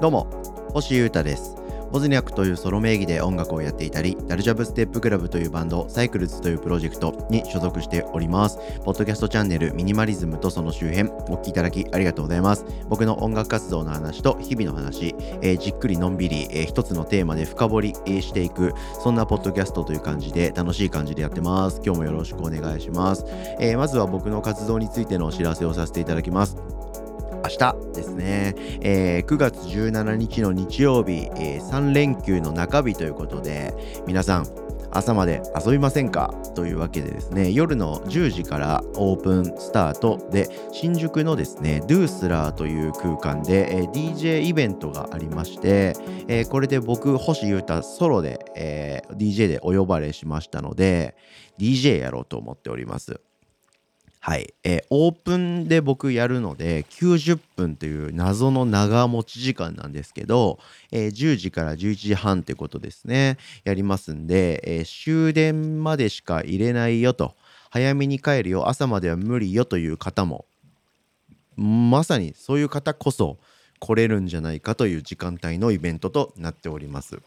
どうも星優太ですボズニャックというソロ名義で音楽をやっていたり、ダルジャブステップクラブというバンド、サイクルズというプロジェクトに所属しております。ポッドキャストチャンネルミニマリズムとその周辺、お聴きいただきありがとうございます。僕の音楽活動の話と日々の話、えー、じっくりのんびり、えー、一つのテーマで深掘り、えー、していく、そんなポッドキャストという感じで、楽しい感じでやってます。今日もよろしくお願いします。えまずは僕の活動についてのお知らせをさせていただきます。明日ですね、えー、9月17日の日曜日、えー、3連休の中日ということで皆さん朝まで遊びませんか？というわけでですね夜の10時からオープンスタートで新宿のですねドゥースラーという空間で、えー、DJ イベントがありまして、えー、これで僕星優太ソロで、えー、DJ でお呼ばれしましたので DJ やろうと思っております。はい、えー、オープンで僕やるので90分という謎の長持ち時間なんですけど、えー、10時から11時半ってことですね。やりますんで、えー、終電までしか入れないよと。早めに帰るよ。朝までは無理よという方もまさにそういう方こそ来れるんじゃないかという時間帯のイベントとなっております。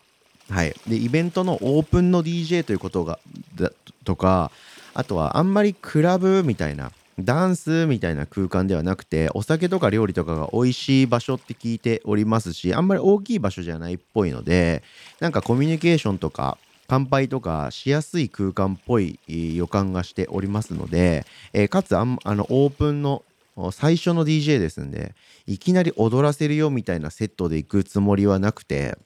はい、でイベントのオープンの DJ ということがだとかあとはあんまりクラブみたいなダンスみたいな空間ではなくてお酒とか料理とかが美味しい場所って聞いておりますしあんまり大きい場所じゃないっぽいのでなんかコミュニケーションとか乾杯とかしやすい空間っぽい予感がしておりますので、えー、かつあのオープンの最初の DJ ですんでいきなり踊らせるよみたいなセットで行くつもりはなくて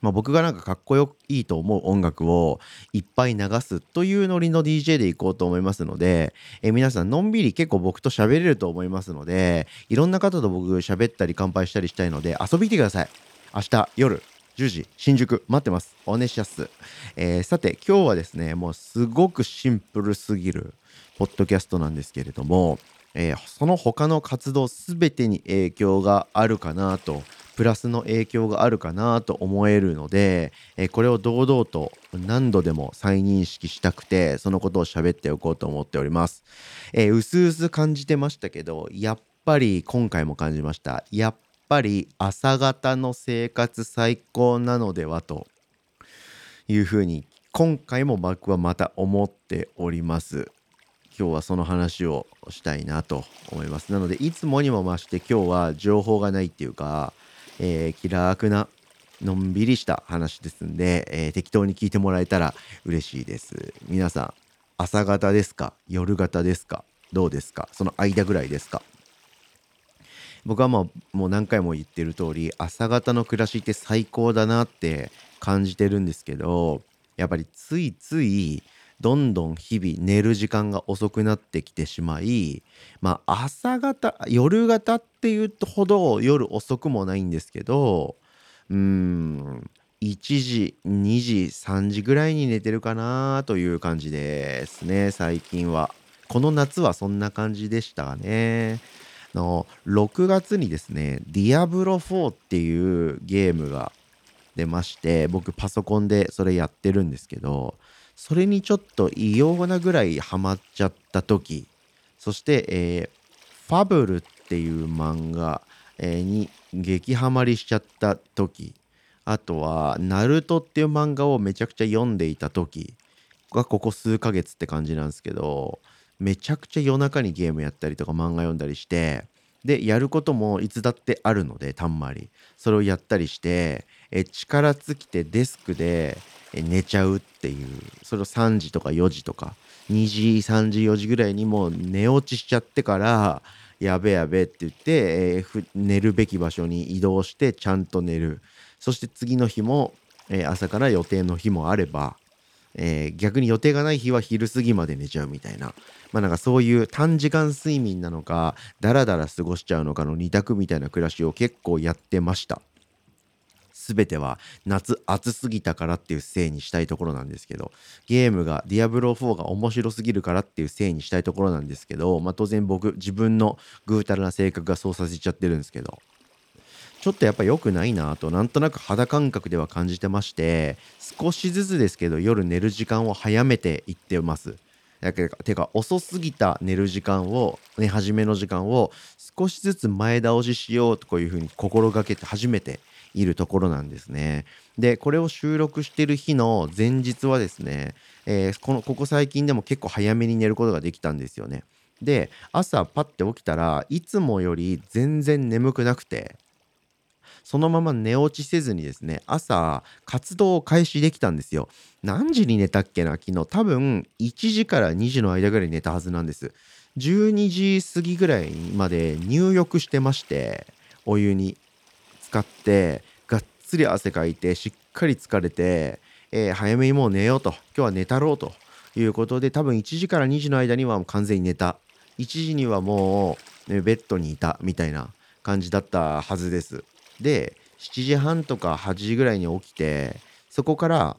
まあ、僕がなんかかっこよいいと思う音楽をいっぱい流すというノリの DJ でいこうと思いますので、え皆さんのんびり結構僕と喋れると思いますのでいろんな方と僕喋ったり乾杯したりしたいので遊びに来てください。明日夜10時新宿待ってます。お願いします、えー、さて今日はですねもうすごくシンプルすぎるポッドキャストなんですけれども、えー、その他の活動全てに影響があるかなとプラスの影響があるかなと思えるので、えこれを堂々と何度でも再認識したくてそのことを喋っておこうと思っております。えー、うすうす感じてましたけどやっぱり今回も感じました。やっぱり朝方の生活最高なのではというふうに今回も僕はまた思っております。今日はその話をしたいなと思います。なのでいつもにも増して今日は情報がないっていうかえー、気楽なのんびりした話ですんで、えー、適当に聞いてもらえたら嬉しいです。皆さん朝方ですか？夜型ですか？どうですか？その間ぐらいですか？僕はもうもう何回も言ってる通り朝方の暮らしって最高だなって感じてるんですけどやっぱりついついどんどん日々寝る時間が遅くなってきてしまいまあ朝方夜型っていうほど夜遅くもないんですけどうーん1時2時3時ぐらいに寝てるかなという感じですね最近は。この夏はそんな感じでしたね。の6月にですね「ディアブロ4」っていうゲームが出まして僕パソコンでそれやってるんですけどそれにちょっと異様なぐらいハマっちゃった時そして、えー、ファブルっていう漫画、に激ハマりしちゃった時あとはナルトっていう漫画をめちゃくちゃ読んでいた時がここ数ヶ月って感じなんですけどめちゃくちゃ夜中にゲームやったりとか漫画読んだりしてでやることもいつだってあるのでたんまり。それをやったりしてえ力尽きてデスクで寝ちゃうっていうそれを3時とか4時とか2時3時4時ぐらいにもう寝落ちしちゃってからやべやべって言って、えー、寝るべき場所に移動してちゃんと寝る。そして次の日も、えー、朝から予定の日もあれば、えー、逆に予定がない日は昼過ぎまで寝ちゃうみたいな。まあなんかそういう短時間睡眠なのかダラダラ過ごしちゃうのかの2択みたいな暮らしを結構やってました。全ては夏暑すぎたからっていうせいにしたいところなんですけどゲームがディアブロ4が面白すぎるからっていうせいにしたいところなんですけど、まあ、当然僕自分のぐうたらな性格がそうさせちゃってるんですけどちょっとやっぱ良くないなとなんとなく肌感覚では感じてまして少しずつですけど夜寝る時間を早めていってます。だけてか遅すぎた寝る時間を寝始めの時間を少しずつ前倒ししようとこういうふうに心がけて初めているところなんですね。でこれを収録してる日の前日はですね、えー、このここ最近でも結構早めに寝ることができたんですよね。で朝パッて起きたらいつもより全然眠くなくてそのまま寝落ちせずにですね朝活動を開始できたんですよ。何時に寝たっけな昨日。多分1時から2時の間ぐらい寝たはずなんです。12時過ぎぐらいまで入浴してましてお湯に使ってがっつり汗かいてしっかり疲れて、えー、早めにもう寝ようと。今日は寝たろうと。いうことで多分1時から2時の間にはもう完全に寝た。1時にはもう、ね、ベッドにいたみたいな感じだったはずです。で7時半とか8時ぐらいに起きてそこから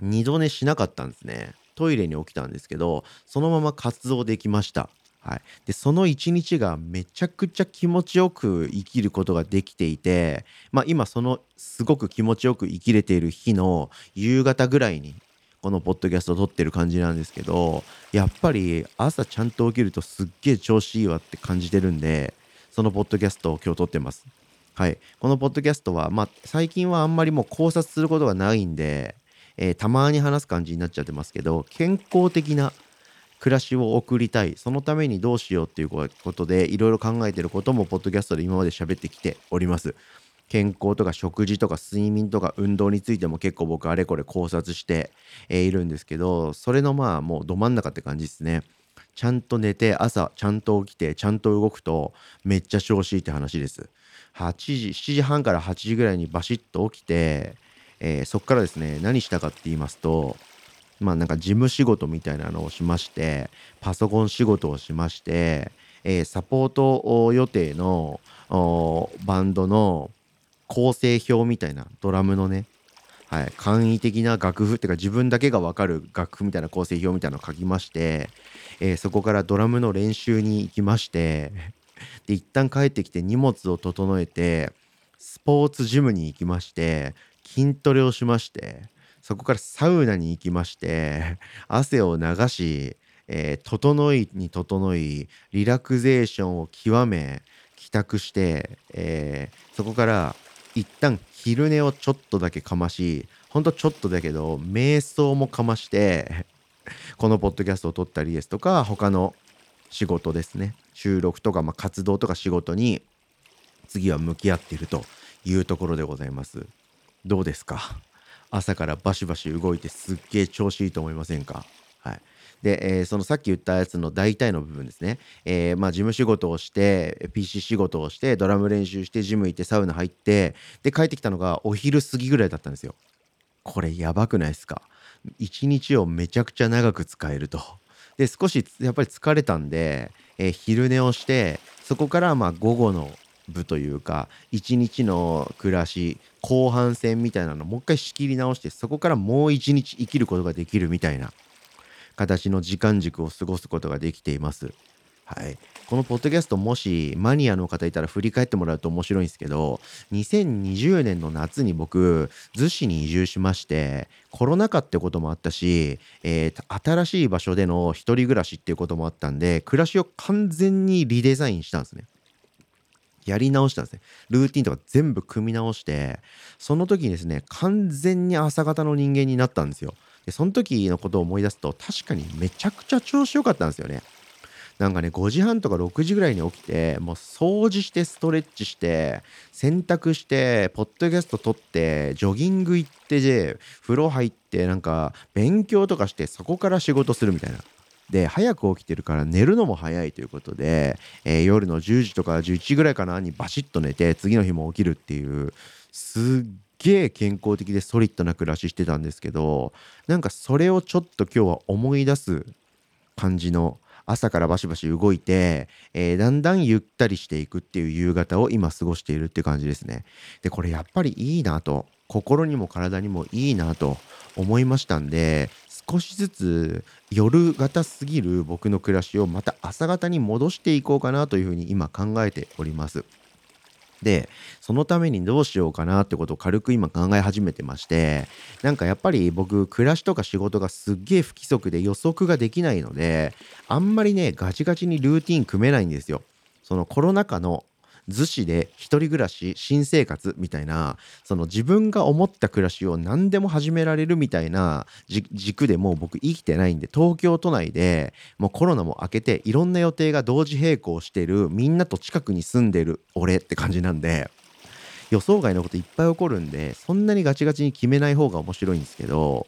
二度寝しなかったんですね。トイレに起きたんですけどそのまま活動できました。はい、でその一日がめちゃくちゃ気持ちよく生きることができていて、まあ、今そのすごく気持ちよく生きれている日の夕方ぐらいにこのポッドキャストを撮ってる感じなんですけどやっぱり朝ちゃんと起きるとすっげえ調子いいわって感じてるんでそのポッドキャストを今日撮ってますはいこのポッドキャストはまあ最近はあんまりもう考察することがないんで、えー、たまに話す感じになっちゃってますけど健康的な暮らしを送りたいそのためにどうしようっていうことでいろいろ考えてることもポッドキャストで今まで喋ってきております健康とか食事とか睡眠とか運動についても結構僕あれこれ考察して、えいるんですけどそれのまあもうど真ん中って感じですね。ちゃんと寝て朝ちゃんと起きてちゃんと動くとめっちゃ調子いいって話です。8時7時半から8時ぐらいにバシッと起きて、えー、そっからですね何したかって言いますとまあなんか事務仕事みたいなのをしましてパソコン仕事をしまして、えー、サポート予定のバンドの構成表みたいなドラムのね、はい、簡易的な楽譜っていうか自分だけが分かる楽譜みたいな構成表みたいなのを書きまして、えー、そこからドラムの練習に行きましてで一旦帰ってきて荷物を整えてスポーツジムに行きまして筋トレをしましてそこからサウナに行きまして汗を流し、えー、整いに整いリラクゼーションを極め帰宅して、えー、そこから一旦昼寝をちょっとだけかましほんとちょっとだけど瞑想もかましてこのポッドキャストを撮ったりですとか他の仕事ですね。収録とか、まあ、活動とか仕事に次は向き合っているというところでございます。どうですか？朝からバシバシ動いてすっげえ調子いいと思いませんか？はい。で、えー、そのさっき言ったやつの大体の部分ですね、えー、まあ事務仕事をして PC 仕事をしてドラム練習してジム行ってサウナ入ってで帰ってきたのがお昼過ぎぐらいだったんですよ。これやばくないですか？一日をめちゃくちゃ長く使えると。で少しやっぱり疲れたんで、えー、昼寝をしてそこからまあ午後の部というか一日の暮らし後半戦みたいなのもう一回仕切り直してそこからもう一日生きることができるみたいな形の時間軸を過ごすことができています。はい、このポッドキャストもしマニアの方いたら振り返ってもらうと面白いんですけど2020年の夏に僕逗子に移住しましてコロナ禍ってこともあったし、えー、新しい場所での一人暮らしっていうこともあったんで暮らしを完全にリデザインしたんですね。やり直したんですね。ルーティンとか全部組み直してその時にですね完全に朝方の人間になったんですよ。でその時のことを思い出すと確かにめちゃくちゃ調子良かったんですよね。なんかね5時半とか6時ぐらいに起きてもう掃除してストレッチして洗濯してポッドキャスト撮ってジョギング行ってで風呂入ってなんか勉強とかしてそこから仕事するみたいな。で早く起きてるから寝るのも早いということで、えー、夜の10時とか11時ぐらいかなにバシッと寝て次の日も起きるっていうすっげえ健康的でソリッドな暮らししてたんですけどなんかそれをちょっと今日は思い出す感じの朝からバシバシ動いて、えー、だんだんゆったりしていくっていう夕方を今過ごしているって感じですね。でこれやっぱりいいなと心にも体にもいいなと思いましたんで少しずつ夜型すぎる僕の暮らしをまた朝型に戻していこうかなというふうに今考えております。で、そのためにどうしようかなってことを軽く今考え始めてまして、なんかやっぱり僕、暮らしとか仕事がすっげえ不規則で予測ができないので、あんまりね、ガチガチにルーティン組めないんですよ。そのコロナ禍の逗子で一人暮らし新生活みたいなその自分が思った暮らしを何でも始められるみたいな軸でもう僕生きてないんで東京都内でもうコロナも明けていろんな予定が同時並行してるみんなと近くに住んでる俺って感じなんで予想外のこといっぱい起こるんでそんなにガチガチに決めない方が面白いんですけど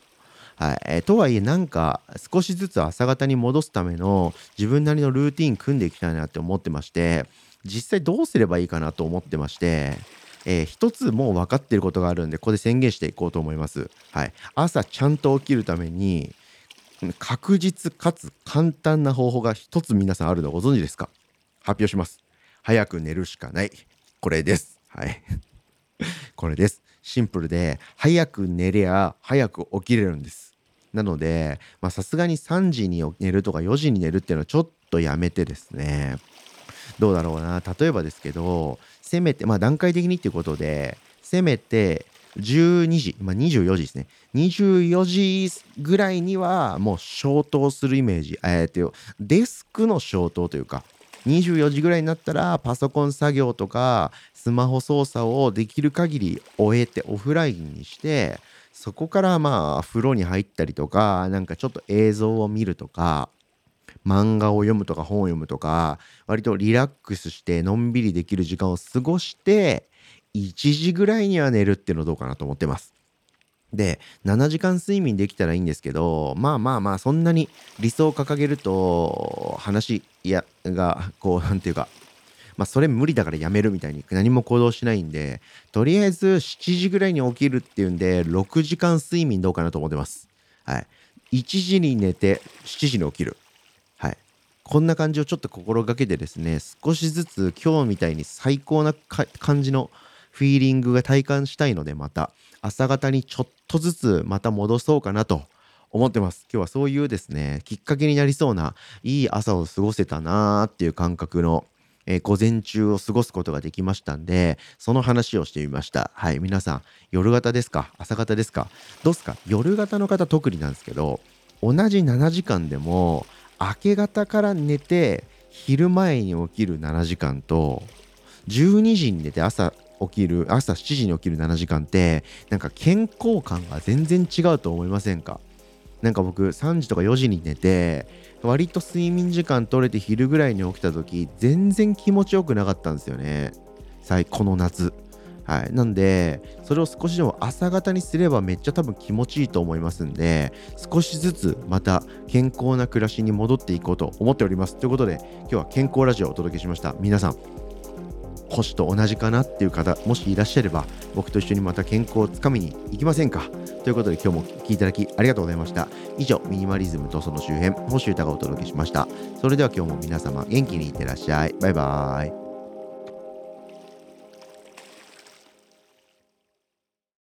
はいえー、とはいえなんか少しずつ朝方に戻すための自分なりのルーティン組んでいきたいなって思ってまして実際どうすればいいかなと思ってまして、えー、一つもう分かっていることがあるんで、ここで宣言していこうと思います。はい。朝ちゃんと起きるために、確実かつ簡単な方法が一つ皆さんあるのご存知ですか？発表します。早く寝るしかない。これです。はい。これです。シンプルで、早く寝りゃ早く起きれるんです。なので、さすがに3時に寝るとか4時に寝るっていうのはちょっとやめてですね、どうだろうな例えばですけどせめてまあ段階的にっていうことでせめて12時、まあ、24時ですね。24時ぐらいにはもう消灯するイメージ。えー、とデスクの消灯というか、24時ぐらいになったらパソコン作業とかスマホ操作をできる限り終えてオフラインにして、そこからまあ風呂に入ったりとか、なんかちょっと映像を見るとか、漫画を読むとか本を読むとか、割とリラックスしてのんびりできる時間を過ごして、1時ぐらいには寝るっていうのどうかなと思ってます。で、7時間睡眠できたらいいんですけど、まあまあまあ、そんなに理想を掲げると、話いやが、こう、なんていうか、まあ、それ無理だからやめるみたいに何も行動しないんで、とりあえず7時ぐらいに起きるっていうんで、6時間睡眠どうかなと思ってます。はい。1時に寝て、7時に起きる。はいこんな感じをちょっと心がけてですね、少しずつ今日みたいに最高な感じのフィーリングが体感したいので、また朝方にちょっとずつまた戻そうかなと思ってます。今日はそういうですね、きっかけになりそうないい朝を過ごせたなーっていう感覚のえー、午前中を過ごすことができましたんで、その話をしてみました。はい、皆さん、夜型ですか？朝型ですか？どうすか？夜型の方特になんですけど、同じ7時間でも、明け方から寝て昼前に起きる7時間と12時に寝て朝起きる朝7時に起きる7時間ってなんか健康感が全然違うと思いませんか？なんか僕3時とか4時に寝て割と睡眠時間取れて昼ぐらいに起きた時全然気持ちよくなかったんですよね最この夏はい。なんで、それを少しでも朝方にすればめっちゃ多分気持ちいいと思いますんで、少しずつまた健康な暮らしに戻っていこうと思っております。ということで、今日は健康ラジオをお届けしました。皆さん、星と同じかなっていう方、もしいらっしゃれば、僕と一緒にまた健康をつかみに行きませんか？ということで今日もお聴きいただきありがとうございました。以上、ミニマリズムとその周辺、星歌がお届けしました。それでは今日も皆様元気にいってらっしゃい。バイバーイ。